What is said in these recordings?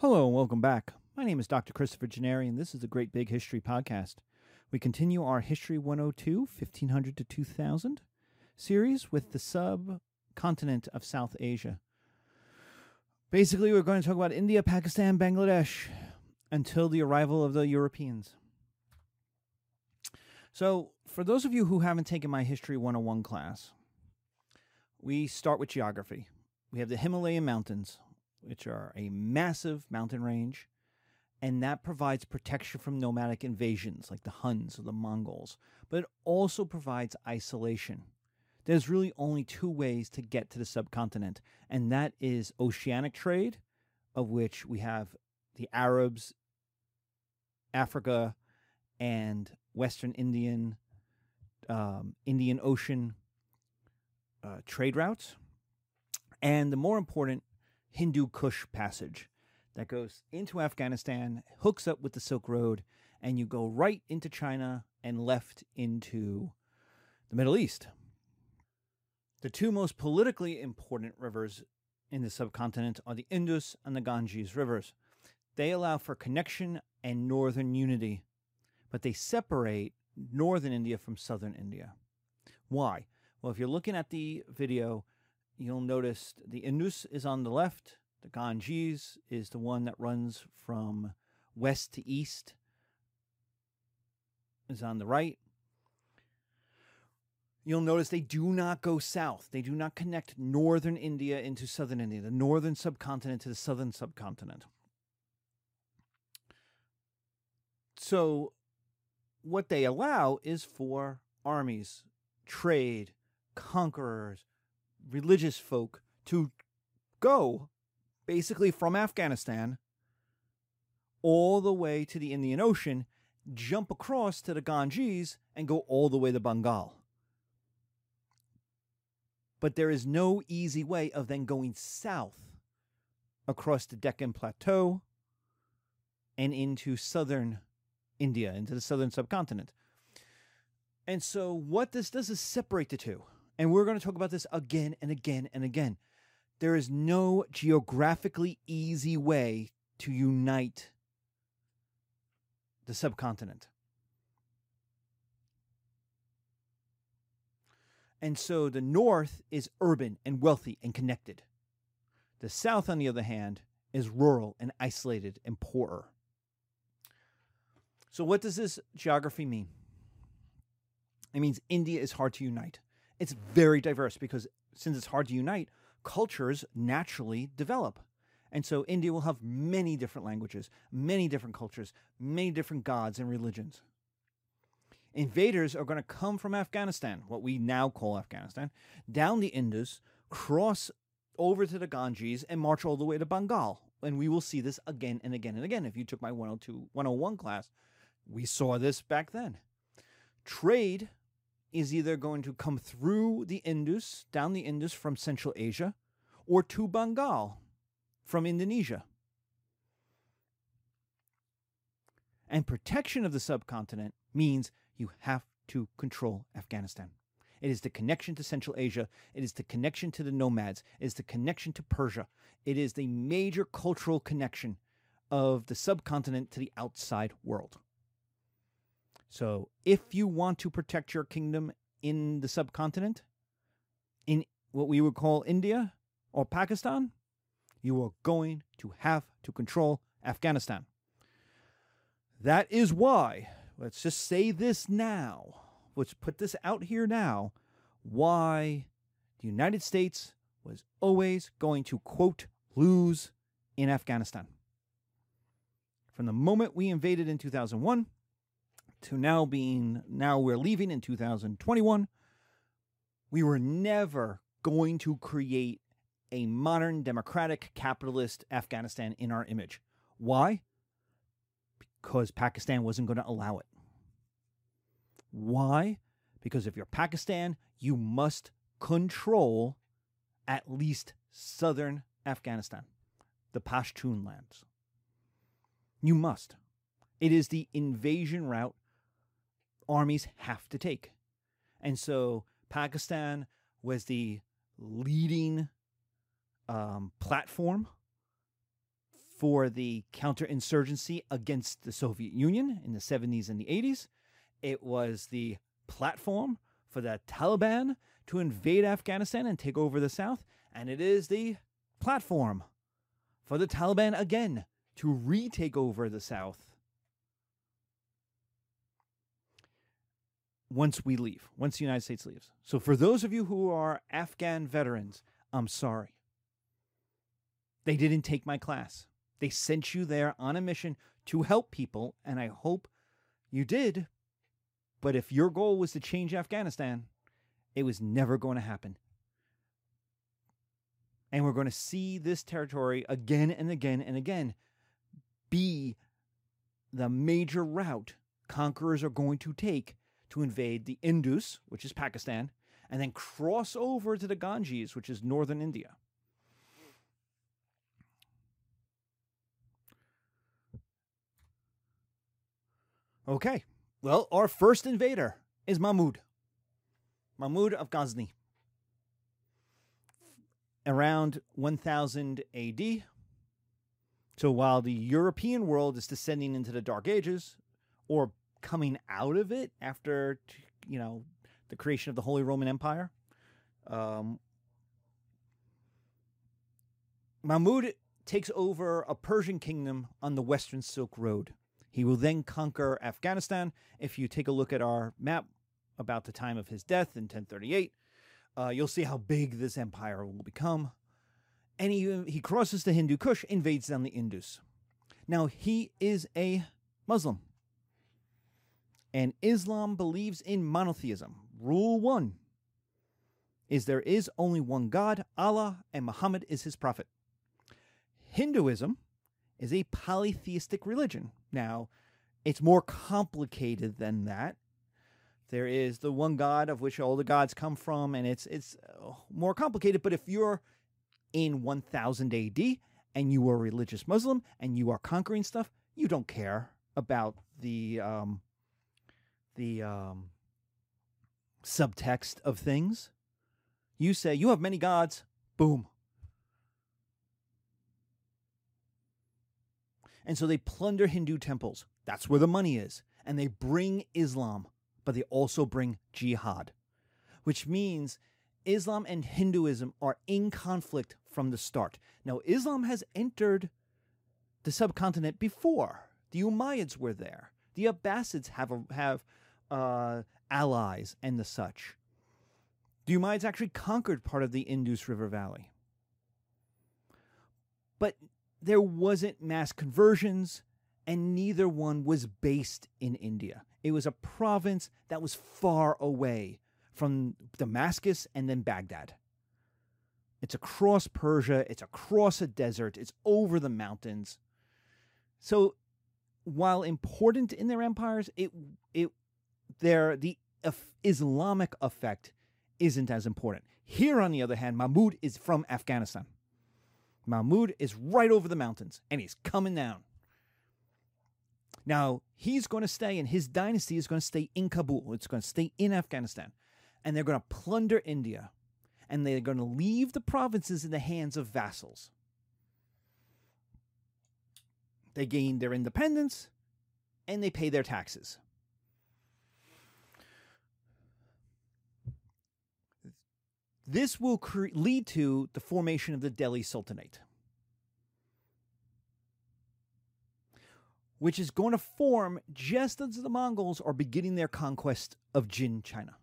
Hello and welcome back. My name is Dr. Christopher Gennari, and this is the Great Big History Podcast. We continue our History 102, 1500 to 2000 series with the subcontinent of South Asia. Basically, we're going to talk about India, Pakistan, Bangladesh until the arrival of the Europeans. So, for those of you who haven't taken my History 101 class, we start with geography. We have the Himalayan Mountains, which are a massive mountain range, and that provides protection from nomadic invasions like the Huns or the Mongols, but it also provides isolation. There's really only two ways to get to the subcontinent, and that is oceanic trade, of which we have the Arabs, Africa, and Western Indian, um, Indian Ocean uh, trade routes, and the more important Hindu Kush passage that goes into Afghanistan, hooks up with the Silk Road, and you go right into China and left into the Middle East. The two most politically important rivers in the subcontinent are the Indus and the Ganges rivers. They allow for connection and northern unity, but they separate northern India from southern India. Why? Well, if you're looking at the video, you'll notice the Indus is on the left, the Ganges is the one that runs from west to east, is on the right. You'll notice they do not go south. They do not connect northern India into southern India, the northern subcontinent to the southern subcontinent. So, what they allow is for armies, trade, conquerors, religious folk to go basically from Afghanistan all the way to the Indian Ocean, jump across to the Ganges, and go all the way to Bengal. But there is no easy way of then going south across the Deccan Plateau and into southern India, into the southern subcontinent. And so, what this does is separate the two. And we're going to talk about this again and again and again. There is no geographically easy way to unite the subcontinent. And so the north is urban and wealthy and connected. The south, on the other hand, is rural and isolated and poorer. So, what does this geography mean? It means India is hard to unite. It's very diverse because since it's hard to unite, cultures naturally develop. And so India will have many different languages, many different cultures, many different gods and religions. Invaders are going to come from Afghanistan, what we now call Afghanistan, down the Indus, cross over to the Ganges, and march all the way to Bengal. And we will see this again and again and again. If you took my 102, 101 class, we saw this back then. Trade is either going to come through the Indus, down the Indus from Central Asia, or to Bengal from Indonesia. And protection of the subcontinent means you have to control Afghanistan. It is the connection to Central Asia. It is the connection to the nomads. It is the connection to Persia. It is the major cultural connection of the subcontinent to the outside world. So, if you want to protect your kingdom in the subcontinent, in what we would call India or Pakistan, you are going to have to control Afghanistan. That is why, let's just say this now, let's put this out here now, why the United States was always going to, quote, lose in Afghanistan. From the moment we invaded in 2001, to now being now we're leaving in 2021 we were never going to create a modern democratic capitalist afghanistan in our image. Why? Because pakistan wasn't going to allow it. Why? Because if you're pakistan you must control at least southern afghanistan the pashtun lands. You must. It is the invasion route armies have to take. And so Pakistan was the leading um, platform for the counterinsurgency against the Soviet Union in the 70s and the 80s. It was the platform for the Taliban to invade Afghanistan and take over the South. And it is the platform for the Taliban again to retake over the South once we leave, once the United States leaves. So, for those of you who are Afghan veterans, I'm sorry. They didn't take my class. They sent you there on a mission to help people, and I hope you did. But if your goal was to change Afghanistan, it was never going to happen. And we're going to see this territory again and again and again be the major route conquerors are going to take to invade the Indus, which is Pakistan, and then cross over to the Ganges, which is northern India. Okay. Well, our first invader is Mahmud. Mahmud of Ghazni. Around 1000 AD. So while the European world is descending into the Dark Ages, or coming out of it after, you know, the creation of the Holy Roman Empire, um, Mahmud takes over a Persian kingdom on the Western Silk Road. He will then conquer Afghanistan. If you take a look at our map about the time of his death in 1038, uh, you'll see how big this empire will become. And he, he crosses the Hindu Kush, invades down the Indus. Now, he is a Muslim. And Islam believes in monotheism. Rule one is there is only one God, Allah, and Muhammad is his prophet. Hinduism is a polytheistic religion. Now, it's more complicated than that. There is the one God of which all the gods come from, and it's it's uh, more complicated. But if you're in 1000 AD and you are a religious Muslim and you are conquering stuff, you don't care about the um, the um, subtext of things. You say you have many gods. Boom. And so they plunder Hindu temples. That's where the money is. And they bring Islam, but they also bring jihad, which means Islam and Hinduism are in conflict from the start. Now, Islam has entered the subcontinent before. The Umayyads were there. The Abbasids have have uh, allies and the such. The Umayyads actually conquered part of the Indus River Valley. But there wasn't mass conversions, and neither one was based in India. It was a province that was far away from Damascus and then Baghdad. It's across Persia, it's across a desert, it's over the mountains. So while important in their empires, it it their the Islamic effect isn't as important. Here on the other hand, Mahmud is from Afghanistan. Mahmud is right over the mountains and he's coming down. Now, he's going to stay, and his dynasty is going to stay in Kabul. It's going to stay in Afghanistan. And they're going to plunder India. And they're going to leave the provinces in the hands of vassals. They gain their independence and they pay their taxes. This will cre- lead to the formation of the Delhi Sultanate, which is going to form just as the Mongols are beginning their conquest of Jin China.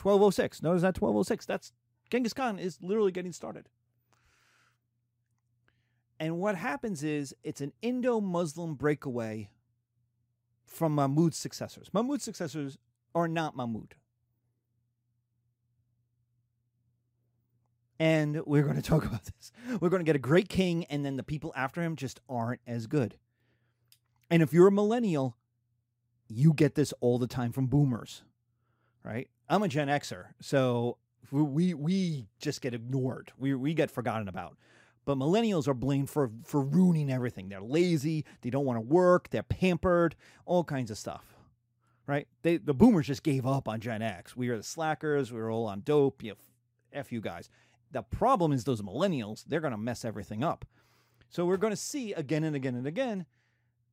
1206. Notice that 1206. That's Genghis Khan is literally getting started. And what happens is it's an Indo Muslim breakaway from Mahmud's successors. Mahmud's successors are not Mahmud. And we're going to talk about this. We're going to get a great king, and then the people after him just aren't as good. And if you're a millennial, you get this all the time from boomers, right? I'm a Gen Xer, so we we just get ignored. We we get forgotten about. But millennials are blamed for for ruining everything. They're lazy. They don't want to work. They're pampered. All kinds of stuff, right? They the boomers just gave up on Gen X. We are the slackers. We are all on dope. You know, f you guys. The problem is those millennials, they're going to mess everything up. So we're going to see again and again and again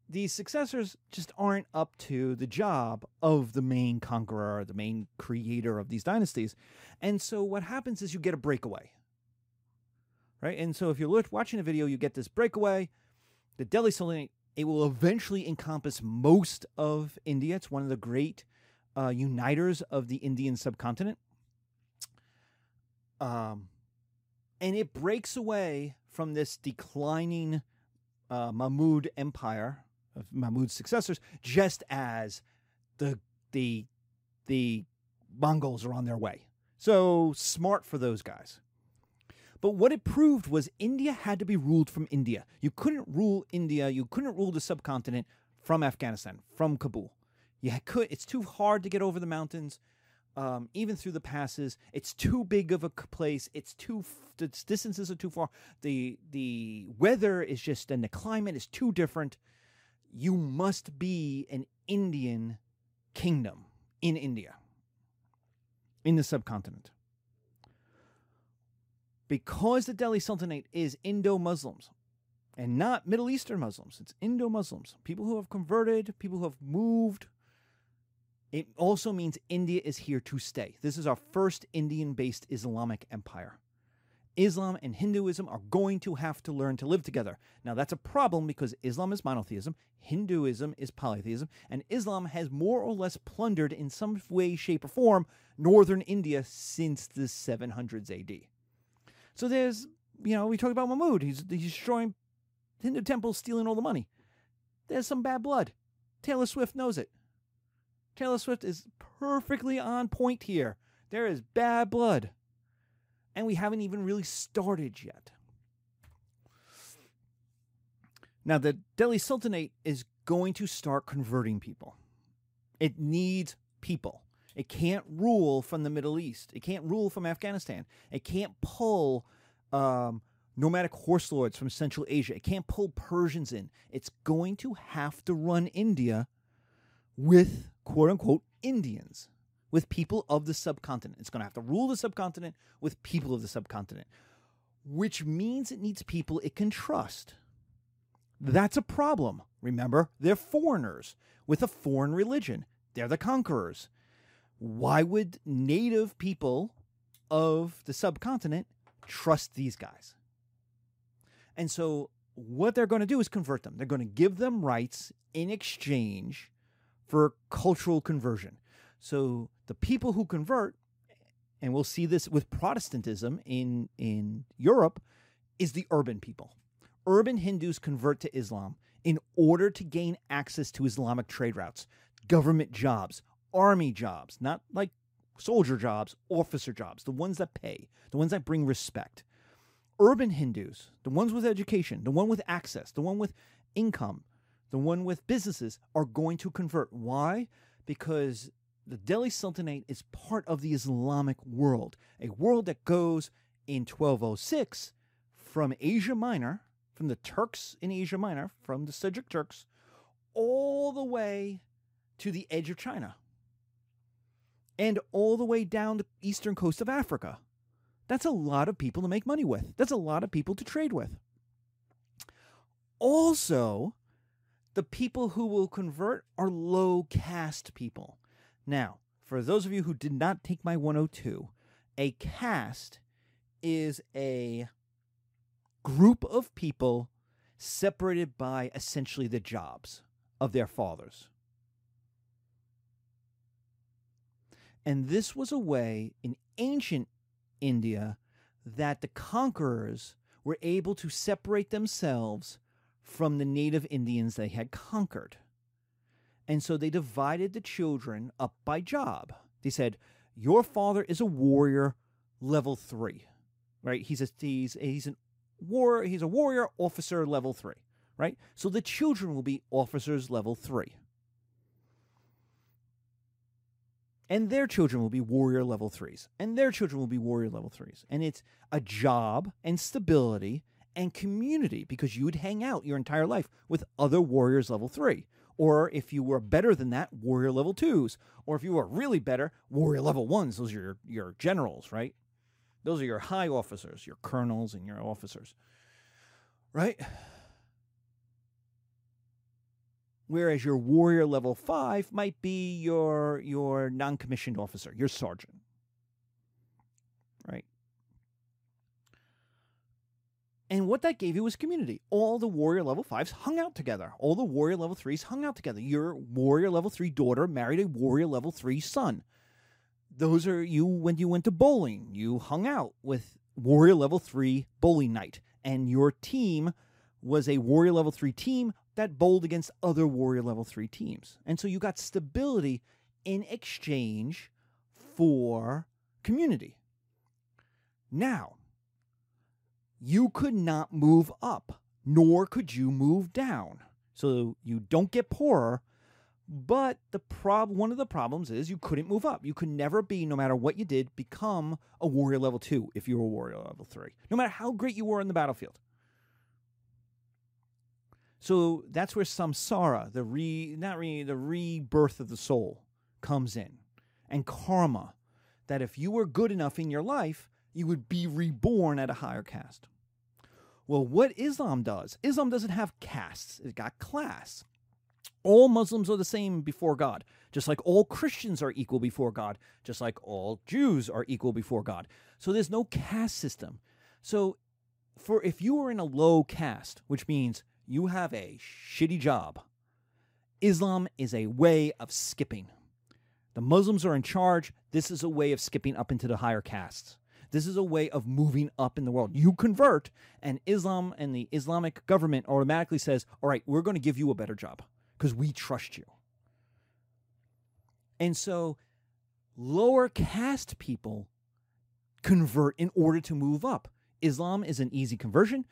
these successors just aren't up to the job of the main conqueror, the main creator of these dynasties. And so what happens is you get a breakaway. Right? And so if you're watching a video, you get this breakaway. The Delhi Sultanate, it will eventually encompass most of India. It's one of the great uh, uniters of the Indian subcontinent. Um, and it breaks away from this declining uh, Mahmud empire of Mahmud's successors, just as the the the Mongols are on their way. So smart for those guys. But what it proved was India had to be ruled from India. You couldn't rule India, you couldn't rule the subcontinent from Afghanistan, from Kabul. You could it's too hard to get over the mountains. Um, even through the passes, it's too big of a place. It's too the distances are too far. the The weather is just and the climate is too different you must be an Indian kingdom in India, in the subcontinent. Because the Delhi Sultanate is Indo Muslims and not Middle Eastern Muslims, it's Indo Muslims, people who have converted, people who have moved. It also means India is here to stay. This is our first Indian based Islamic empire. Islam and Hinduism are going to have to learn to live together. Now, that's a problem because Islam is monotheism, Hinduism is polytheism, and Islam has more or less plundered in some way, shape, or form northern India since the 700s AD. So there's, you know, we talk about Mahmud. He's, he's destroying Hindu temples, stealing all the money. There's some bad blood. Taylor Swift knows it. Taylor Swift is perfectly on point here. There is bad blood and we haven't even really started yet. Now, the Delhi Sultanate is going to start converting people. It needs people. It can't rule from the Middle East. It can't rule from Afghanistan. It can't pull um, nomadic horse lords from Central Asia. It can't pull Persians in. It's going to have to run India with quote unquote Indians with people of the subcontinent. It's going to have to rule the subcontinent with people of the subcontinent, which means it needs people it can trust. That's a problem. Remember, they're foreigners with a foreign religion. They're the conquerors. Why would native people of the subcontinent trust these guys? And so, what they're going to do is convert them. They're going to give them rights in exchange for cultural conversion. So the people who convert, and we'll see this with Protestantism in, in Europe, is the urban people. Urban Hindus convert to Islam in order to gain access to Islamic trade routes, government jobs, army jobs, not like soldier jobs, officer jobs, the ones that pay, the ones that bring respect. Urban Hindus, the ones with education, the one with access, the one with income, the one with businesses are going to convert. Why? Because the Delhi Sultanate is part of the Islamic world, a world that goes in 1206 from Asia Minor, from the Turks in Asia Minor, from the Seljuk Turks, all the way to the edge of China and all the way down the eastern coast of Africa. That's a lot of people to make money with. That's a lot of people to trade with. Also, the people who will convert are low caste people. Now, for those of you who did not take my 102, a caste is a group of people separated by essentially the jobs of their fathers. And this was a way in ancient India that the conquerors were able to separate themselves from the native Indians they had conquered. And so they divided the children up by job. They said, Your father is a warrior level three, right? He's a he's he's an war he's a warrior officer level three, right? So the children will be officers level three. And their children will be warrior level threes. And their children will be warrior level threes. And it's a job and stability and community because you would hang out your entire life with other warriors level three. Or if you were better than that, warrior level twos. Or if you were really better, warrior level ones. Those are your, your generals, right? Those are your high officers, your colonels and your officers. Right? Whereas your warrior level 5 might be your your non-commissioned officer, your sergeant. Right? And what that gave you was community. All the warrior level fives hung out together. All the warrior level threes hung out together. Your warrior level three daughter married a warrior level three son. Those are you when you went to bowling. You hung out with warrior level three bowling night. And your team was a warrior level three team that bowled against other warrior level three teams. And so you got stability in exchange for community. Now, you could not move up, nor could you move down. So you don't get poorer, but the prob one of the problems is you couldn't move up. You could never be, no matter what you did, become a warrior level two if you were a warrior level three, no matter how great you were in the battlefield. So that's where samsara, the re not re the rebirth of the soul, comes in. And karma, that if you were good enough in your life, you would be reborn at a higher caste. Well, what Islam does, Islam doesn't have castes, it's got class. All Muslims are the same before God, just like all Christians are equal before God, just like all Jews are equal before God. So there's no caste system. So for if you are in a low caste, which means you have a shitty job, Islam is a way of skipping. The Muslims are in charge. This is a way of skipping up into the higher castes. This is a way of moving up in the world. You convert, and Islam and the Islamic government automatically says, All right, we're going to give you a better job because we trust you. And so lower caste people convert in order to move up. Islam is an easy conversion.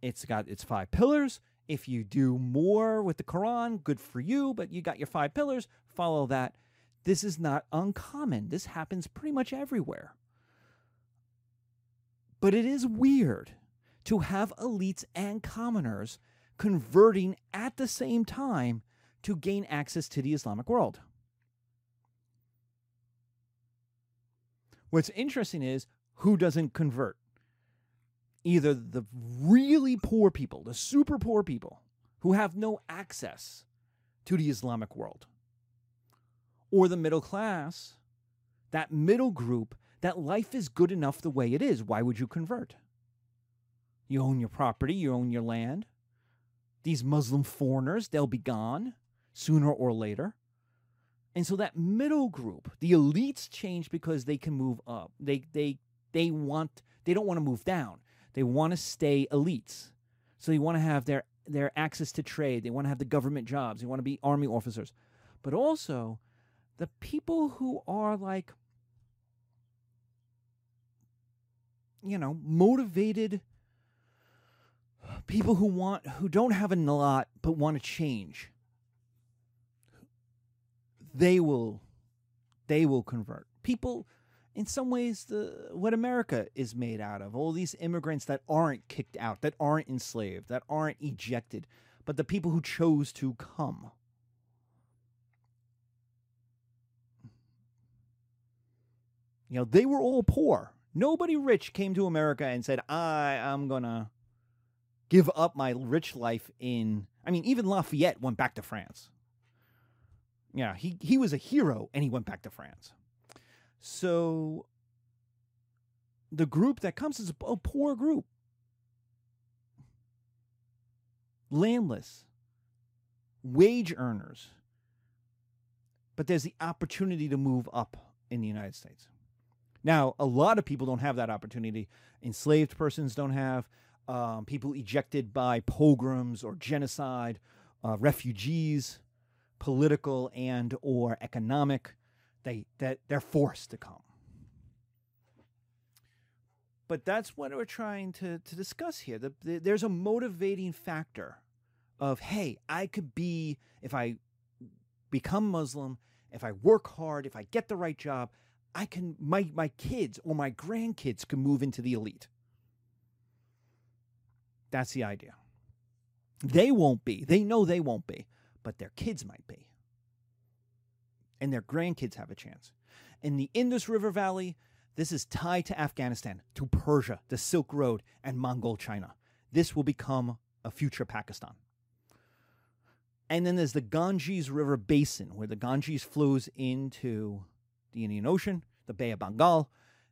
It's got its five pillars. If you do more with the Quran, good for you, but you got your five pillars, follow that. This is not uncommon. This happens pretty much everywhere. But it is weird to have elites and commoners converting at the same time to gain access to the Islamic world. What's interesting is who doesn't convert? Either the really poor people, the super poor people who have no access to the Islamic world, or the middle class, that middle group that life is good enough the way it is. Why would you convert? You own your property, you own your land. These Muslim foreigners, they'll be gone sooner or later. And so that middle group, the elites change because they can move up. They they they want they don't want to move down. They want to stay elites. So they want to have their their access to trade. They want to have the government jobs. They want to be army officers. But also the people who are like you know, motivated people who want who don't have a lot but want to change. They will they will convert. People in some ways the what America is made out of. All these immigrants that aren't kicked out, that aren't enslaved, that aren't ejected, but the people who chose to come. You know, they were all poor. Nobody rich came to America and said, I am going to give up my rich life in. I mean, even Lafayette went back to France. Yeah, he, he was a hero and he went back to France. So the group that comes is a poor group. Landless, wage earners. But there's the opportunity to move up in the United States. Now, a lot of people don't have that opportunity. Enslaved persons don't have. Um, people ejected by pogroms or genocide, uh, refugees, political and or economic, they that they're forced to come. But that's what we're trying to, to discuss here. The, the, there's a motivating factor of, hey, I could be, if I become Muslim, if I work hard, if I get the right job, I can my my kids or my grandkids can move into the elite. That's the idea. They won't be. They know they won't be, but their kids might be. And their grandkids have a chance. In the Indus River Valley, this is tied to Afghanistan, to Persia, the Silk Road, and Mongol China. This will become a future Pakistan. And then there's the Ganges River Basin, where the Ganges flows into the Indian Ocean, the Bay of Bengal.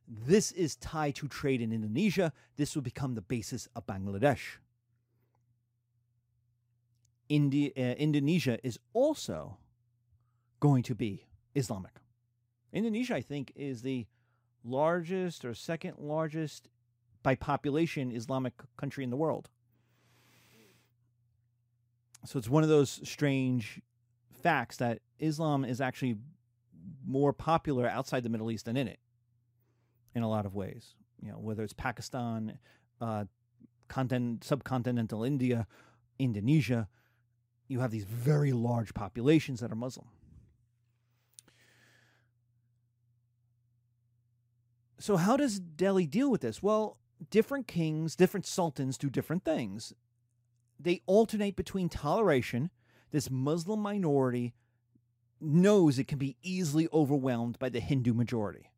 This is tied to trade in Indonesia. This will become the basis of Bangladesh. India, uh, Indonesia is also going to be Islamic. Indonesia, I think, is the largest or second largest by population Islamic country in the world. So it's one of those strange facts that Islam is actually more popular outside the Middle East than in it in a lot of ways. You know, whether it's Pakistan, uh, continent, subcontinental India, Indonesia, you have these very large populations that are Muslim. So, how does Delhi deal with this? Well, different kings, different sultans do different things. They alternate between toleration, this Muslim minority knows it can be easily overwhelmed by the Hindu majority.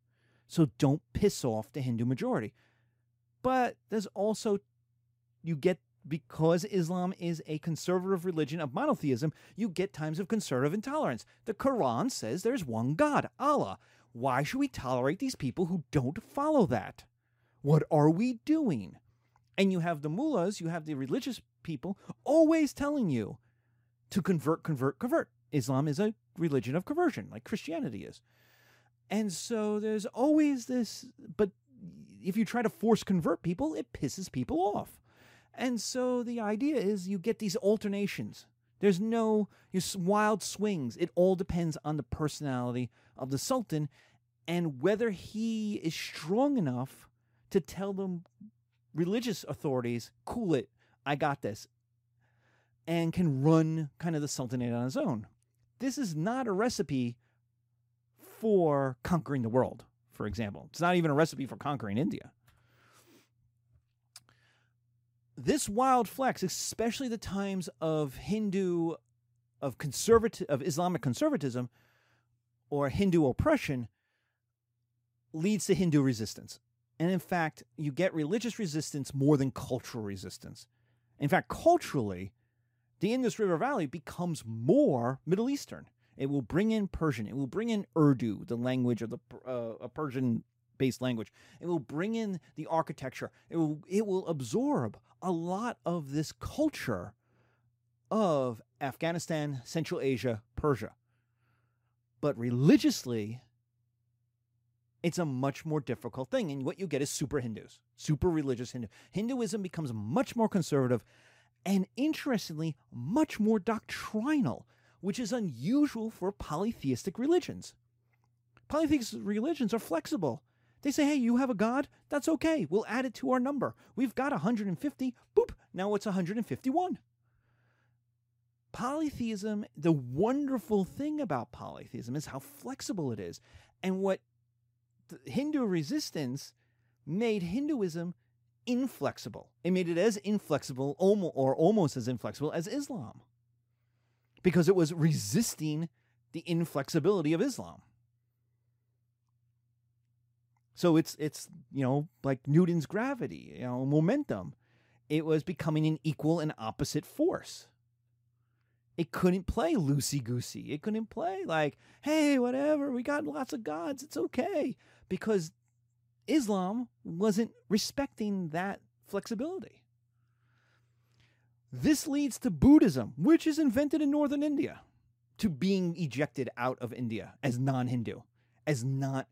So don't piss off the Hindu majority. But there's also, you get, because Islam is a conservative religion of monotheism, you get times of conservative intolerance. The Quran says there's one God, Allah. Why should we tolerate these people who don't follow that? What are we doing? And you have the mullahs, you have the religious people always telling you to convert, convert, convert. Islam is a religion of conversion, like Christianity is. And so there's always this, but if you try to force convert people, it pisses people off. And so the idea is you get these alternations. There's no wild swings. It all depends on the personality of the sultan and whether he is strong enough to tell the religious authorities, cool it, I got this, and can run kind of the sultanate on his own. This is not a recipe for conquering the world, for example. It's not even a recipe for conquering India. This wild flex, especially the times of Hindu, of conservative, of Islamic conservatism, or Hindu oppression, leads to Hindu resistance. And in fact, you get religious resistance more than cultural resistance. In fact, culturally, the Indus River Valley becomes more Middle Eastern. It will bring in Persian. It will bring in Urdu, the language of the uh, a Persian based language. It will bring in the architecture. It will it will absorb a lot of this culture of Afghanistan, Central Asia, Persia. But religiously, it's a much more difficult thing. And what you get is super Hindus, super religious Hindu. Hinduism becomes much more conservative and interestingly, much more doctrinal, which is unusual for polytheistic religions. Polytheistic religions are flexible. They say, hey, you have a God? That's okay. We'll add it to our number. We've got 150. Boop. Now it's 151. Polytheism, the wonderful thing about polytheism is how flexible it is. And what Hindu resistance made Hinduism inflexible. It made it as inflexible or almost as inflexible as Islam because it was resisting the inflexibility of Islam. So it's it's you know like Newton's gravity, you know, momentum. It was becoming an equal and opposite force. It couldn't play loosey goosey. It couldn't play like, hey, whatever, we got lots of gods, it's okay because Islam wasn't respecting that flexibility. This leads to Buddhism, which is invented in northern India, to being ejected out of India as non Hindu, as not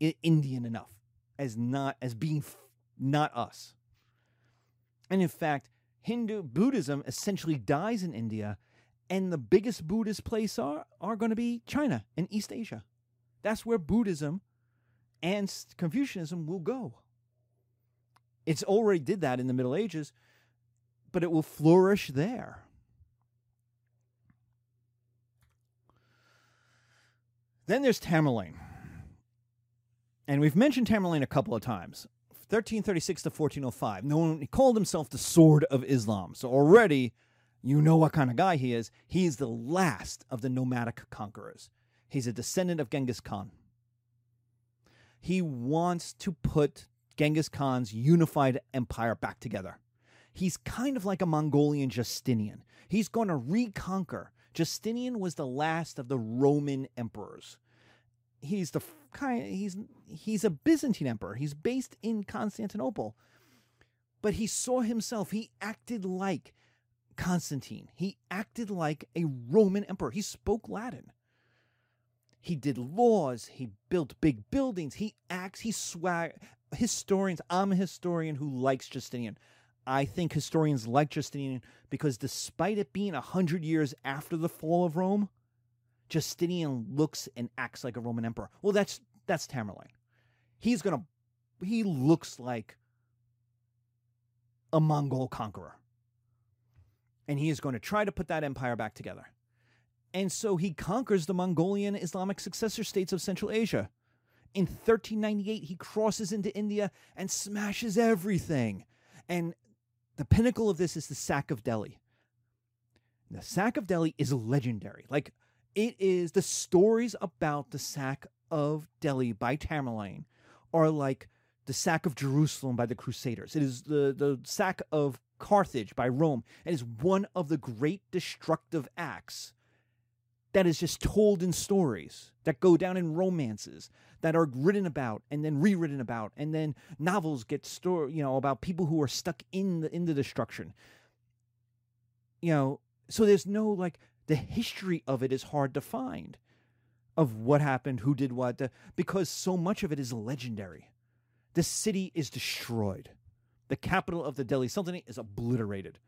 Indian enough, as not as being f- not us. And in fact, Hindu Buddhism essentially dies in India, and the biggest Buddhist place are are going to be China and East Asia. That's where Buddhism and Confucianism will go. It's already did that in the Middle Ages, but it will flourish there. Then there's Tamerlane. And we've mentioned Tamerlane a couple of times. 1336 to 1405. No one, he called himself the Sword of Islam. So already you know what kind of guy he is. He's the last of the nomadic conquerors. He's a descendant of Genghis Khan. He wants to put Genghis Khan's unified empire back together. He's kind of like a Mongolian Justinian. He's going to reconquer. Justinian was the last of the Roman emperors. He's the kind he's he's a Byzantine emperor. He's based in Constantinople. But he saw himself, he acted like Constantine. He acted like a Roman emperor. He spoke Latin. He did laws. He built big buildings. He acts. He swag. Historians. I'm a historian who likes Justinian. I think historians like Justinian because despite it being a hundred years after the fall of Rome, Justinian looks and acts like a Roman emperor. Well, that's that's Tamerlane. He's gonna. He looks like a Mongol conqueror. And he is going to try to put that empire back together. And so he conquers the Mongolian Islamic successor states of Central Asia. In 1398, he crosses into India and smashes everything. And the pinnacle of this is the sack of Delhi. The sack of Delhi is legendary. Like, it is the stories about the sack of Delhi by Tamerlane are like the sack of Jerusalem by the Crusaders. It is the, the sack of Carthage by Rome. It is one of the great destructive acts that is just told in stories that go down in romances that are written about and then rewritten about and then novels get story you know about people who are stuck in the in the destruction. You know so there's no like the history of it is hard to find of what happened who did what the, because so much of it is legendary. The city is destroyed. The capital of the delhi sultanate is obliterated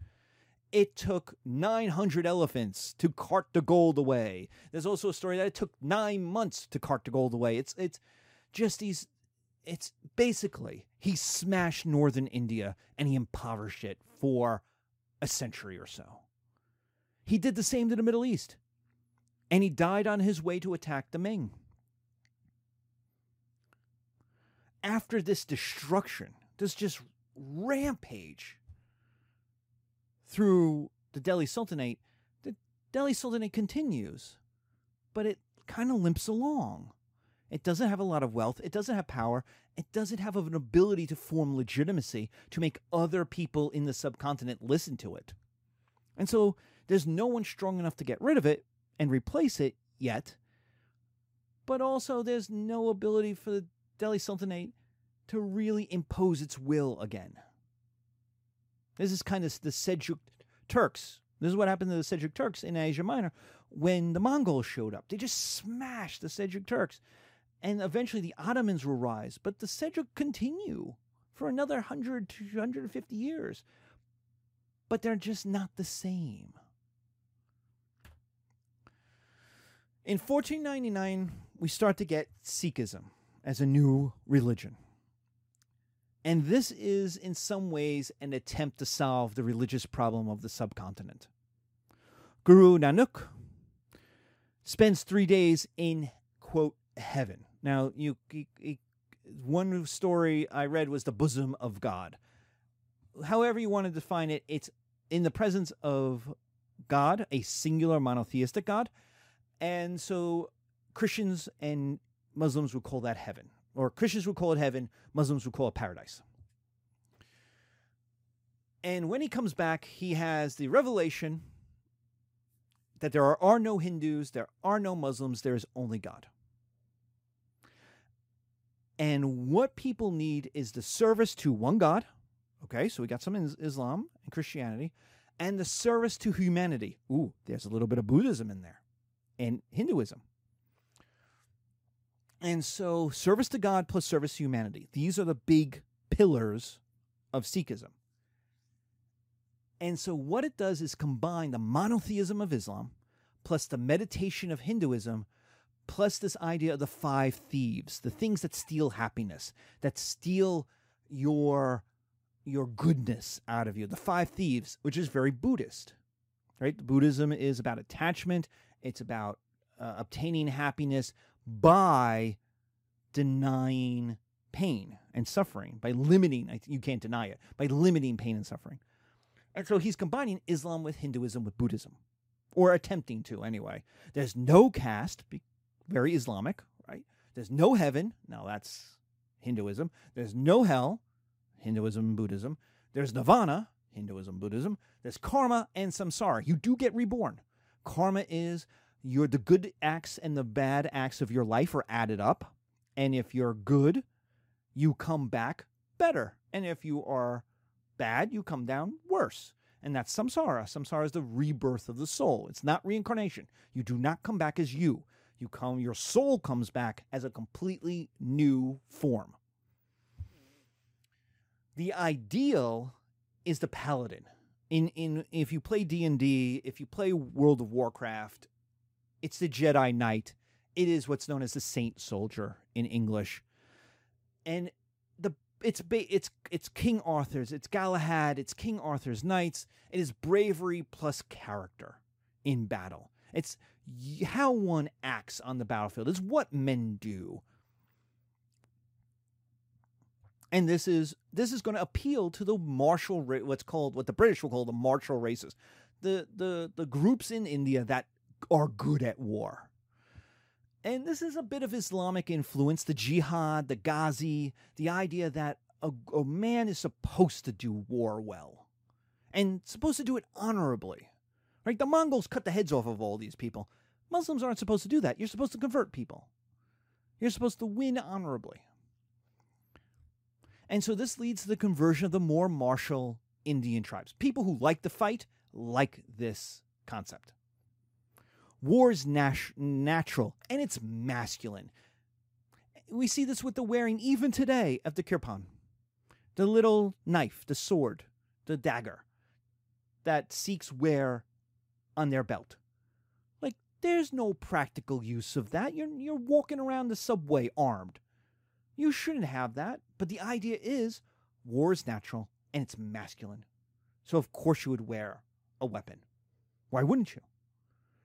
it took 900 elephants to cart the gold away. There's also a story that it took nine months to cart the gold away. It's it's just these. It's basically he smashed northern India and he impoverished it for a century or so. He did the same to the Middle East, and he died on his way to attack the Ming. After this destruction, this just rampage through the Delhi Sultanate, the Delhi Sultanate continues, but it kind of limps along. It doesn't have a lot of wealth. It doesn't have power. It doesn't have an ability to form legitimacy to make other people in the subcontinent listen to it. And so there's no one strong enough to get rid of it and replace it yet. But also, there's no ability for the Delhi Sultanate to really impose its will again. This is kind of the Seljuk Turks. This is what happened to the Seljuk Turks in Asia Minor when the Mongols showed up. They just smashed the Seljuk Turks. And eventually the Ottomans will rise. But the Seljuk continue for another 100 to 150 years. But they're just not the same. In 1499, we start to get Sikhism as a new religion. And this is, in some ways, an attempt to solve the religious problem of the subcontinent. Guru Nanak spends three days in, quote, heaven. Now, you, one story I read was the bosom of God. However, you want to define it, it's in the presence of God, a singular monotheistic God. And so Christians and Muslims would call that heaven or Christians would call it heaven, Muslims would call it paradise. And when he comes back, he has the revelation that there are, are no Hindus, there are no Muslims, there is only God. And what people need is the service to one God. Okay, so we got some in Islam and Christianity, and the service to humanity. Ooh, there's a little bit of Buddhism in there, and Hinduism. And so, service to God plus service to humanity. These are the big pillars of Sikhism. And so, what it does is combine the monotheism of Islam plus the meditation of Hinduism plus this idea of the five thieves, the things that steal happiness, that steal your your goodness out of you. The five thieves, which is very Buddhist. Right? Buddhism is about attachment, it's about uh, obtaining happiness by denying pain and suffering, by limiting, you can't deny it, by limiting pain and suffering. And so he's combining Islam with Hinduism with Buddhism, or attempting to anyway. There's no caste, very Islamic, right? There's no heaven, now that's Hinduism. There's no hell, Hinduism and Buddhism. There's nirvana, Hinduism, Buddhism, there's karma and samsara. You do get reborn. Karma is your the good acts and the bad acts of your life are added up. And if you're good, you come back better. And if you are bad, you come down worse. And that's samsara. Samsara is the rebirth of the soul. It's not reincarnation. You do not come back as you. You come your soul comes back as a completely new form. The ideal is the paladin. In in if you play D&D, if you play World of Warcraft, it's the Jedi Knight. It is what's known as the Saint Soldier in English. And the it's it's it's King Arthur's, it's Galahad, it's King Arthur's knights. It is bravery plus character in battle. It's how one acts on the battlefield. It's what men do and this is this is going to appeal to the martial what's called what the British will call the martial races, the the the groups in India that are good at war. And this is a bit of Islamic influence, the jihad, the ghazi, the idea that a, a man is supposed to do war well and supposed to do it honorably. Right? The Mongols cut the heads off of all these people. Muslims aren't supposed to do that. You're supposed to convert people. You're supposed to win honorably. And so this leads to the conversion of the more martial Indian tribes. People who like to fight like this concept. War is nat- natural and it's masculine. We see this with the wearing, even today, of the kirpan the little knife, the sword, the dagger that Sikhs wear on their belt. Like, there's no practical use of that. You're, you're walking around the subway armed. You shouldn't have that. But the idea is war is natural and it's masculine. So, of course, you would wear a weapon. Why wouldn't you?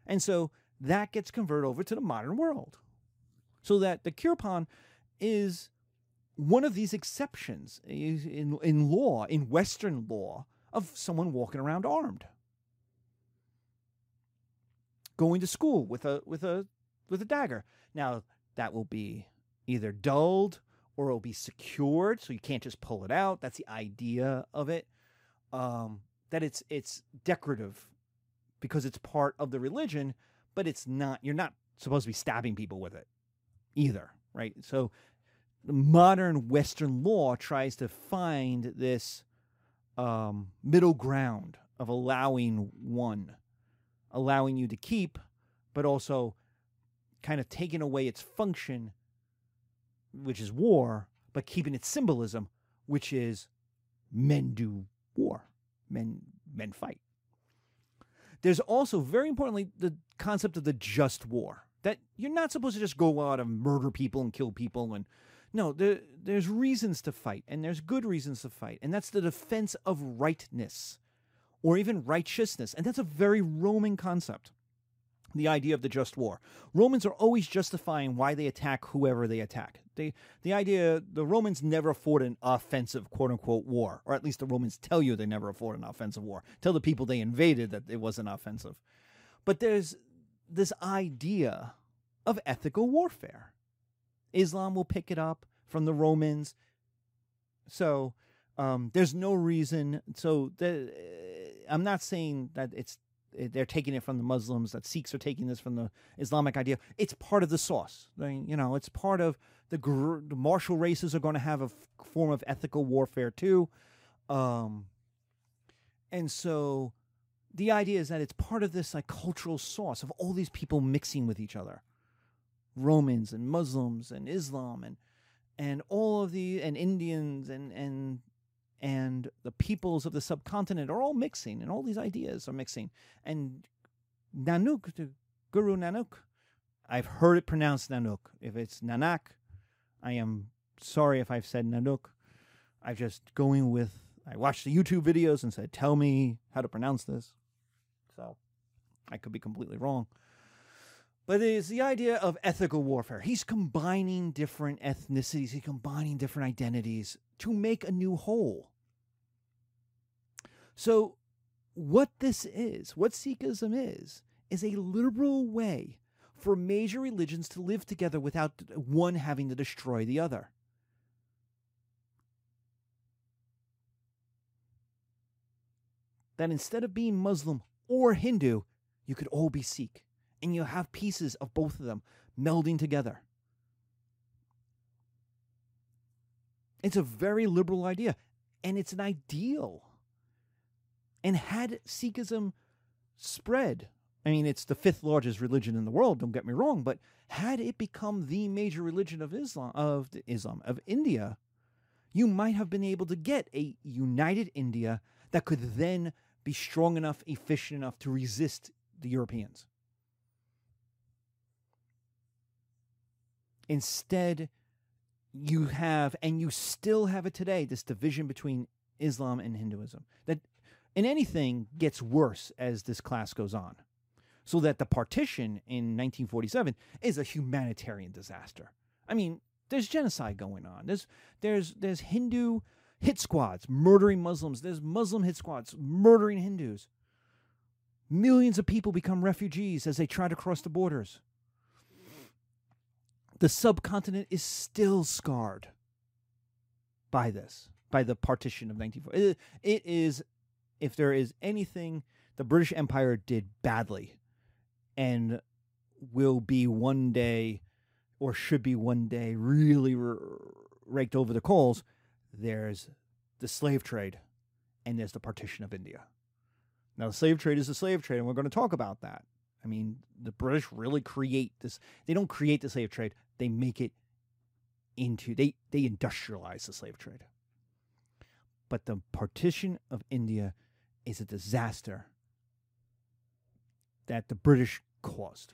And so that gets converted over to the modern world. So that the kirpan is one of these exceptions in, in law, in Western law, of someone walking around armed. Going to school with a with a with a dagger. Now that will be either dulled or it'll be secured so you can't just pull it out. That's the idea of it. Um, that it's it's decorative because it's part of the religion, but it's not. You're not supposed to be stabbing people with it either, right? So modern Western law tries to find this um, middle ground of allowing one, allowing you to keep, but also kind of taking away its function which is war, but keeping its symbolism, which is men do war, men men fight. There's also very importantly the concept of the just war that you're not supposed to just go out and murder people and kill people and no there, there's reasons to fight and there's good reasons to fight and that's the defense of rightness or even righteousness and that's a very roman concept the idea of the just war. Romans are always justifying why they attack whoever they attack. They, the idea, the Romans never fought an offensive, quote unquote, war, or at least the Romans tell you they never fought an offensive war. Tell the people they invaded that it wasn't offensive. But there's this idea of ethical warfare. Islam will pick it up from the Romans. So um, there's no reason. So the, I'm not saying that it's they're taking it from the Muslims, that Sikhs are taking this from the Islamic idea. It's part of the sauce. I mean, you know, it's part of the, gr- the martial races are going to have a f- form of ethical warfare too. Um, and so the idea is that it's part of this like cultural sauce of all these people mixing with each other. Romans and Muslims and Islam and and all of the and Indians and and and the peoples of the subcontinent are all mixing, and all these ideas are mixing. And Nanuk, the Guru Nanuk, I've heard it pronounced Nanuk. If it's Nanak, I am sorry if I've said Nanuk. I'm just going with, I watched the YouTube videos and said, tell me how to pronounce this. So I could be completely wrong. But it's the idea of ethical warfare. He's combining different ethnicities, he's combining different identities to make a new whole. So, what this is, what Sikhism is, is a liberal way for major religions to live together without one having to destroy the other. that instead of being Muslim or Hindu, you could all be Sikh. And you have pieces of both of them melding together. It's a very liberal idea, and it's an ideal. And had Sikhism spread, I mean, it's the fifth largest religion in the world, don't get me wrong, but had it become the major religion of Islam, of Islam, of India, you might have been able to get a united India that could then be strong enough, efficient enough to resist the Europeans. Instead, you have, and you still have it today, this division between Islam and Hinduism that in anything gets worse as this class goes on. So that the partition in 1947 is a humanitarian disaster. I mean, there's genocide going on. There's there's there's Hindu hit squads murdering Muslims. There's Muslim hit squads murdering Hindus. Millions of people become refugees as they try to cross the borders. The subcontinent is still scarred by this, by the partition of 1940. It is, if there is anything the British Empire did badly and will be one day or should be one day really raked over the coals, there's the slave trade and there's the partition of India. Now, the slave trade is the slave trade, and we're going to talk about that. I mean, the British really create this. They don't create the slave trade; they make it into they they industrialize the slave trade. But the partition of India is a disaster that the British caused.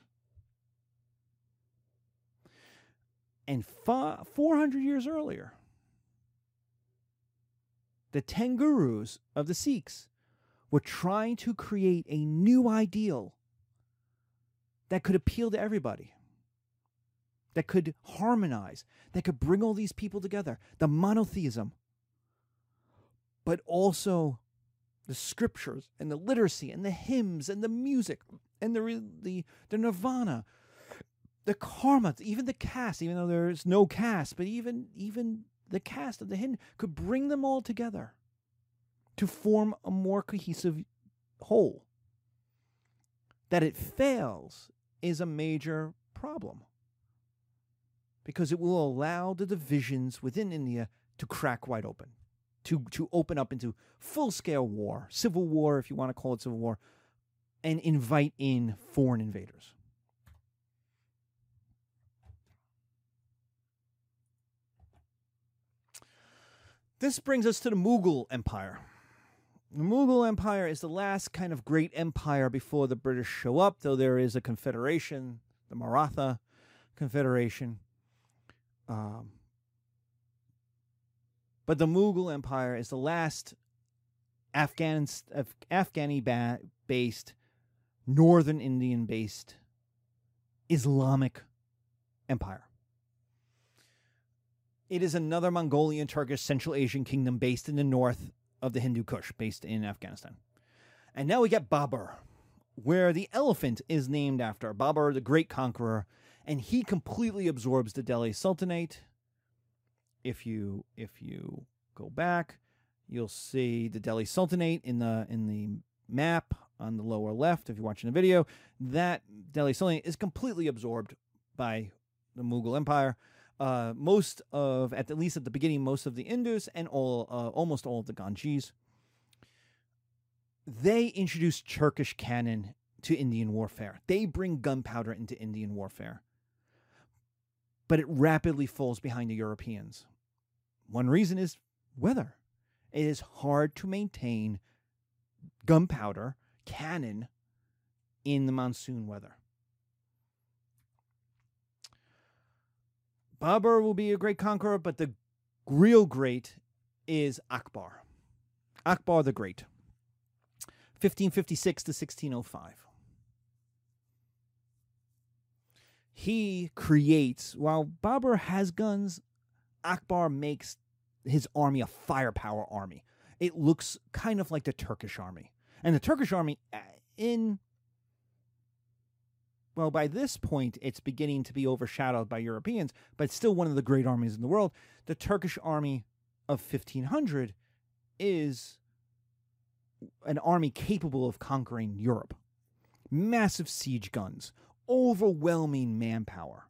And 400 years earlier, the 10 gurus of the Sikhs were trying to create a new ideal that could appeal to everybody, that could harmonize, that could bring all these people together. The monotheism, but also the scriptures and the literacy and the hymns and the music and the the, the nirvana the karma, even the caste, even though there's no caste, but even even the caste of the Hindu could bring them all together to form a more cohesive whole. That it fails is a major problem because it will allow the divisions within India to crack wide open, to, to open up into full scale war, civil war, if you want to call it civil war, and invite in foreign invaders. This brings us to the Mughal Empire. The Mughal Empire is the last kind of great empire before the British show up, though there is a confederation, the Maratha Confederation. Um, but the Mughal Empire is the last Afghan, Afghani based, northern Indian based Islamic empire. It is another Mongolian, Turkish, Central Asian kingdom based in the north of the Hindu Kush, based in Afghanistan. And now we get Babur, where the elephant is named after Babur, the great conqueror, and he completely absorbs the Delhi Sultanate. If you if you go back, you'll see the Delhi Sultanate in the in the map on the lower left if you're watching the video. That Delhi Sultanate is completely absorbed by the Mughal Empire uh, most of, at least at the beginning, most of the Indus and all, uh, almost all of the Ganges. They introduce Turkish cannon to Indian warfare. They bring gunpowder into Indian warfare. But it rapidly falls behind the Europeans. One reason is weather. It is hard to maintain gunpowder, cannon in the monsoon weather. Babur will be a great conqueror, but the real great is Akbar. Akbar the Great, 1556 to 1605. He creates, while Babur has guns, Akbar makes his army a firepower army. It looks kind of like the Turkish army. And the Turkish army, uh, in well, by this point, it's beginning to be overshadowed by Europeans, but still one of the great armies in the world. The Turkish army of 1500 is an army capable of conquering Europe. Massive siege guns, overwhelming manpower.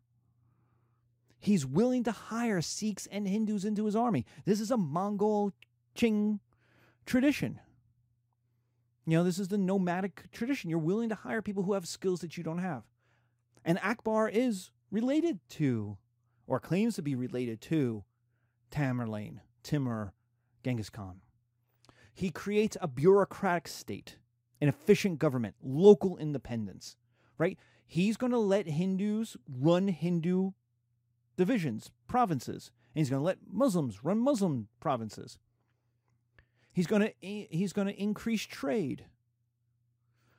He's willing to hire Sikhs and Hindus into his army. This is a Mongol Qing tradition. You know, this is the nomadic tradition. You're willing to hire people who have skills that you don't have. And Akbar is related to, or claims to be related to, Tamerlane, Timur, Genghis Khan. He creates a bureaucratic state, an efficient government, local independence, right? He's going to let Hindus run Hindu divisions, provinces, and he's going to let Muslims run Muslim provinces. He's going to he's going to increase trade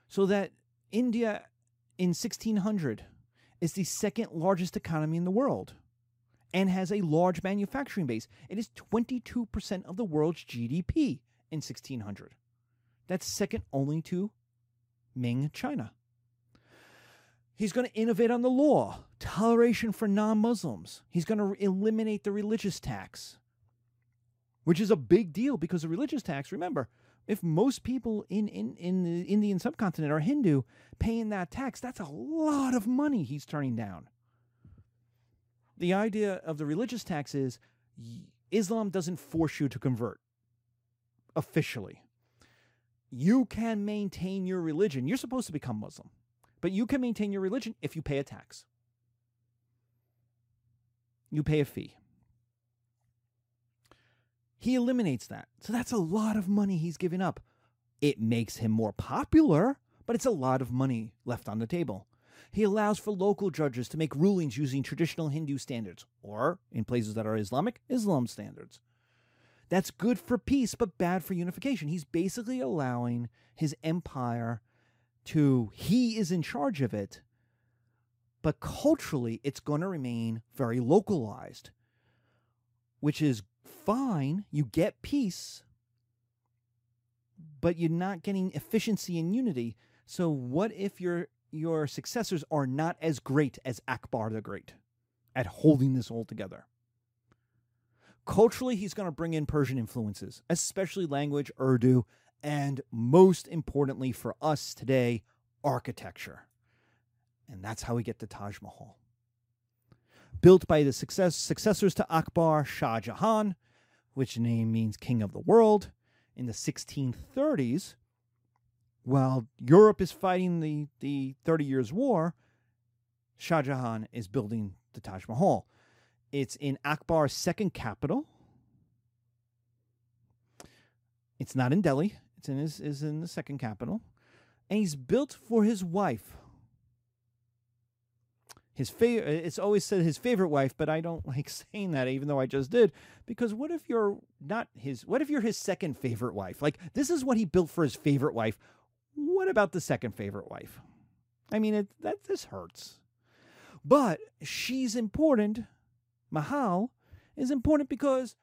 so that India in 1600 is the second largest economy in the world and has a large manufacturing base. It is 22% of the world's GDP in 1600. That's second only to Ming China. He's going to innovate on the law, toleration for non Muslims. He's going to eliminate the religious tax, which is a big deal because the religious tax, remember, if most people in, in, in the Indian subcontinent are Hindu paying that tax, that's a lot of money he's turning down. The idea of the religious tax is Islam doesn't force you to convert officially. You can maintain your religion. You're supposed to become Muslim, but you can maintain your religion if you pay a tax. You pay a fee. He eliminates that. So that's a lot of money he's giving up. It makes him more popular, but it's a lot of money left on the table. He allows for local judges to make rulings using traditional Hindu standards, or, in places that are Islamic, Islam standards. That's good for peace, but bad for unification. He's basically allowing his empire to, he is in charge of it, but culturally, it's going to remain very localized, which is fine. You get peace, but you're not getting efficiency and unity. So, what if your your successors are not as great as Akbar the Great at holding this all together? Culturally, he's going to bring in Persian influences, especially language, Urdu, and most importantly for us today, architecture. And that's how we get the Taj Mahal. Built by the success, successors to Akbar, Shah Jahan, which name means king of the world, in the 1630s, while Europe is fighting the, the 30 Years' War, Shah Jahan is building the Taj Mahal. It's in Akbar's second capital. It's not in Delhi. His is in the second capital, and he's built for his wife. His favorite. It's always said his favorite wife, but I don't like saying that, even though I just did. Because what if you're not his? What if you're his second favorite wife? Like this is what he built for his favorite wife. What about the second favorite wife? I mean, it that this hurts, but she's important Mahal is important because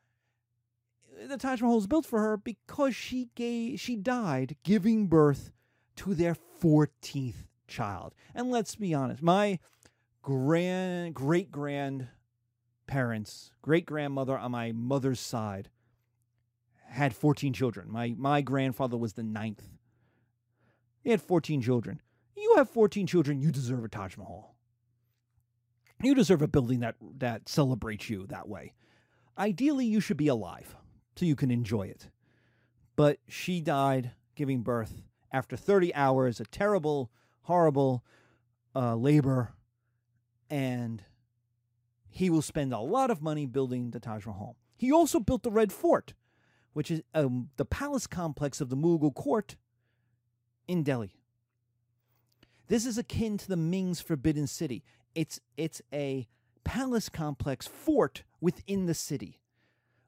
the Taj Mahal was built for her because she gave she died giving birth to their 14th child. And let's be honest, my grand great grand parents, great grandmother on my mother's side had 14 children. My my grandfather was the ninth. He had 14 children. You have 14 children, you deserve a Taj Mahal. You deserve a building that that celebrates you that way. Ideally, you should be alive so you can enjoy it. But she died giving birth after 30 hours, a terrible, horrible uh, labor, and he will spend a lot of money building the Taj Mahal. He also built the Red Fort, which is um, the palace complex of the Mughal court in Delhi. This is akin to the Ming's Forbidden City. It's it's a palace complex fort within the city.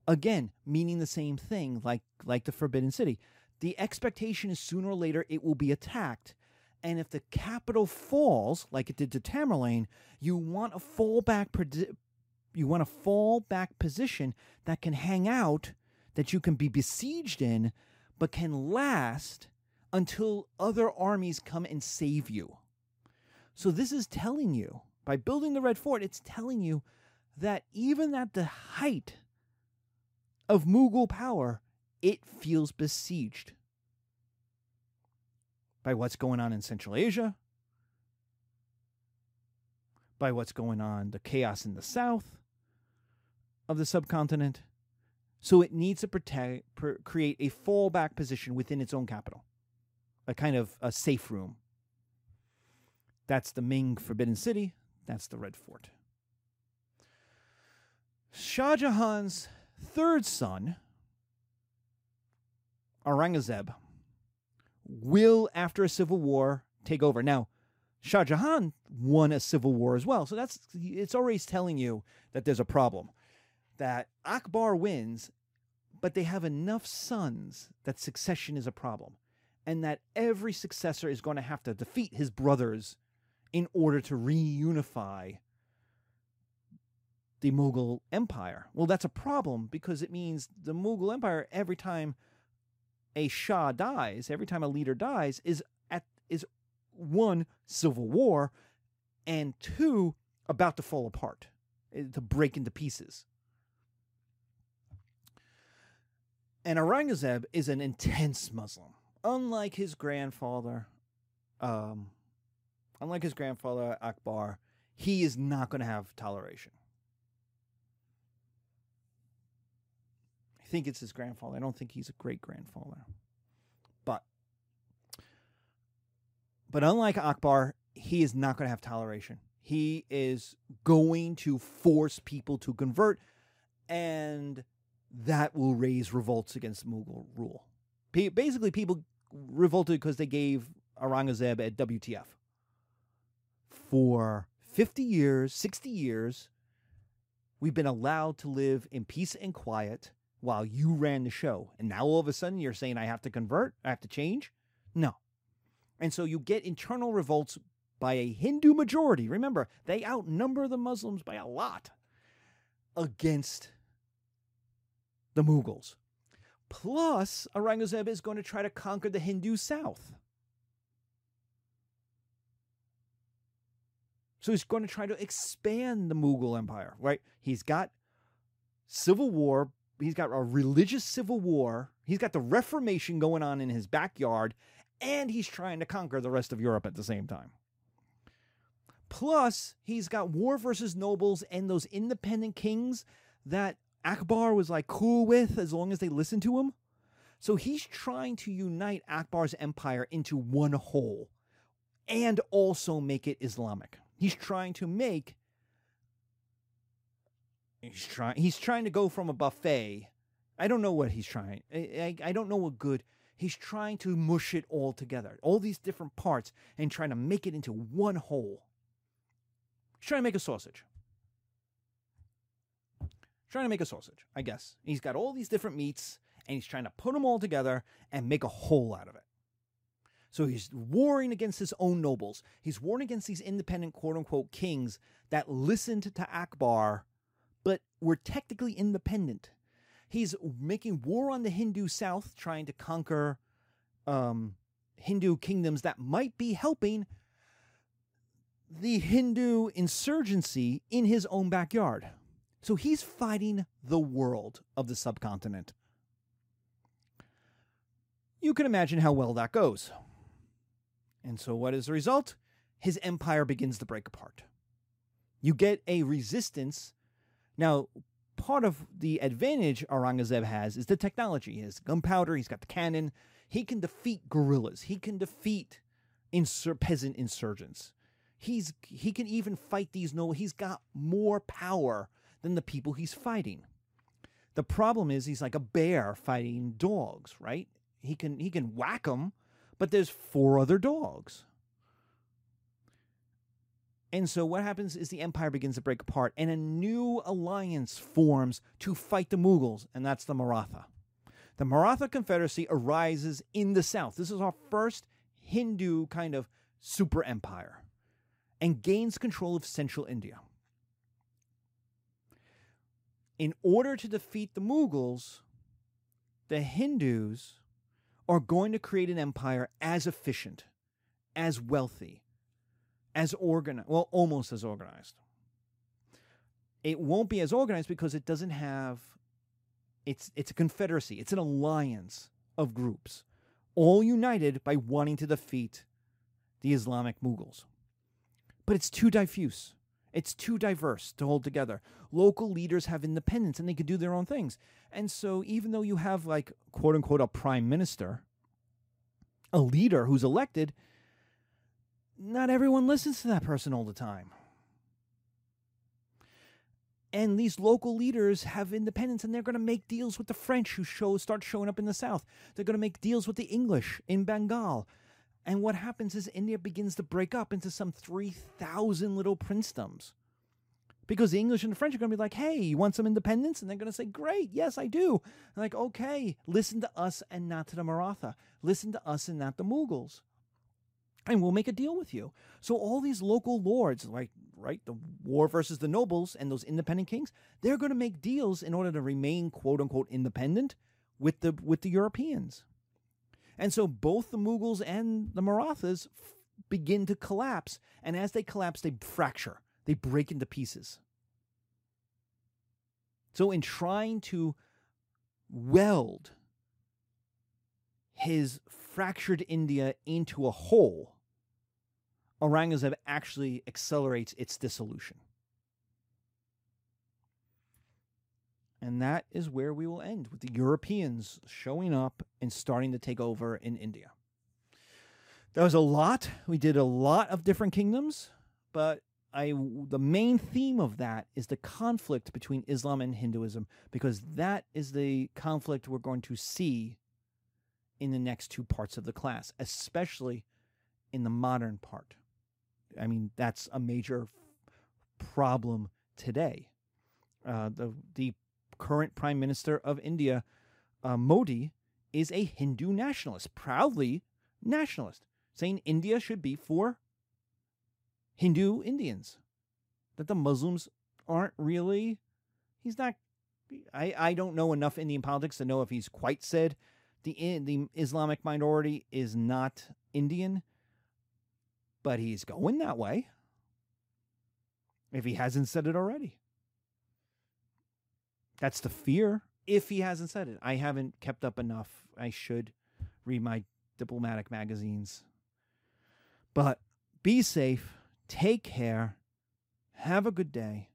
Again, meaning the same thing like like the Forbidden City. The expectation is sooner or later it will be attacked. And if the capital falls, like it did to Tamerlane, you want a fallback you want a fallback position that can hang out, that you can be besieged in, but can last until other armies come and save you. So this is telling you by building the Red Fort, it's telling you that even at the height of Mughal power, it feels besieged. by what's going on in Central Asia, by what's going on, the chaos in the south of the subcontinent. So it needs to protect, pr- create a fallback position within its own capital, a kind of a safe room. That's the Ming Forbidden City. That's the Red Fort. Shah Jahan's third son, Aurangzeb, will, after a civil war, take over. Now, Shah Jahan won a civil war as well. So that's it's always telling you that there's a problem. That Akbar wins, but they have enough sons that succession is a problem. And that every successor is going to have to defeat his brothers in order to reunify the Mughal Empire. Well, that's a problem because it means the Mughal Empire, every time a Shah dies, every time a leader dies, is at is one civil war, and two about to fall apart, eh, to break into pieces. And Aurangzeb is an intense Muslim, unlike his grandfather. Um, unlike his grandfather Akbar, he is not going to have toleration. I think it's his grandfather. I don't think he's a great grandfather. But but unlike Akbar, he is not going to have toleration. He is going to force people to convert and that will raise revolts against Mughal rule. Basically, people revolted because they gave Aurangzeb a WTF. For 50 years, 60 years, we've been allowed to live in peace and quiet while you ran the show. And now all of a sudden you're saying I have to convert, I have to change? No. And so you get internal revolts by a Hindu majority. Remember, they outnumber the Muslims by a lot against the Mughals. Plus, Aurangzeb is going to try to conquer the Hindu South. So he's going to try to expand the Mughal Empire, right? He's got civil war he's got a religious civil war. He's got the Reformation going on in his backyard, and he's trying to conquer the rest of Europe at the same time. Plus, he's got war versus nobles and those independent kings that Akbar was like cool with as long as they listened to him. So he's trying to unite Akbar's empire into one whole and also make it Islamic. He's trying to make He's trying. He's trying to go from a buffet. I don't know what he's trying. I, I, I don't know what good. He's trying to mush it all together, all these different parts, and trying to make it into one whole. He's trying to make a sausage. trying to make a sausage, I guess. He's got all these different meats, and he's trying to put them all together and make a whole out of it. So he's warring against his own nobles. He's warring against these independent quote unquote kings that listened to Akbar but we're technically independent. He's making war on the Hindu South, trying to conquer um, Hindu kingdoms that might be helping the Hindu insurgency in his own backyard. So he's fighting the world of the subcontinent. You can imagine how well that goes. And so, what is the result? His empire begins to break apart. You get a resistance now, part of the advantage Aurangzeb has is the technology. He has gunpowder, he's got the cannon. He can defeat guerrillas, he can defeat insur- peasant insurgents. He's he can even fight these no he's got more power than the people he's fighting. The problem is he's like a bear fighting dogs, right? He can he can whack them, but there's four other dogs. And so what happens is the empire begins to break apart and a new alliance forms to fight the Mughals, and that's the Maratha. The Maratha Confederacy arises in the south. This is our first Hindu kind of super empire and gains control of central India. In order to defeat the Mughals, the Hindus are going to create an empire as efficient, as wealthy, as organized, well, almost as organized. It won't be as organized because it doesn't have it's it's a confederacy, it's an alliance of groups. all united by wanting to defeat the Islamic Mughals. But it's too diffuse. It's too diverse to hold together. Local leaders have independence and they can do their own things. And so, even though you have, like, quote unquote, a prime minister, a leader who's elected, not everyone listens to that person all the time. And these local leaders have independence and they're going to make deals with the French who show, start showing up in the South. They're going to make deals with the English in Bengal. And what happens is India begins to break up into some 3,000 little princedoms. Because the English and the French are going to be like, hey, you want some independence? And they're going to say, great, yes, I do. And like, okay, listen to us and not to the Maratha. Listen to us and not the Mughals. And we'll make a deal with you. So all these local lords, like right, the war versus the nobles and those independent kings, they're going to make deals in order to remain quote unquote independent with the with the Europeans. And so both the Mughals and the Marathas f- begin to collapse. And as they collapse, they fracture, they break into pieces. So, in trying to weld his fractured India into a whole, Aurangzeb actually accelerates its dissolution. And that is where we will end with the Europeans showing up and starting to take over in India. That was a lot. We did a lot of different kingdoms, but I the main theme of that is the conflict between Islam and Hinduism because that is the conflict we're going to see in the next two parts of the class, especially in the modern part. I mean, that's a major problem today. Uh, the the current Prime Minister of India, uh, Modi, is a Hindu nationalist, proudly nationalist, saying India should be for Hindu Indians, that the Muslims aren't really. He's not. I, I don't know enough Indian politics to know if he's quite said the the Islamic minority is not Indian, but he's going that way. If he hasn't said it already. That's the fear. If he hasn't said it, I haven't kept up enough. I should read my diplomatic magazines. But be safe, take care, have a good day,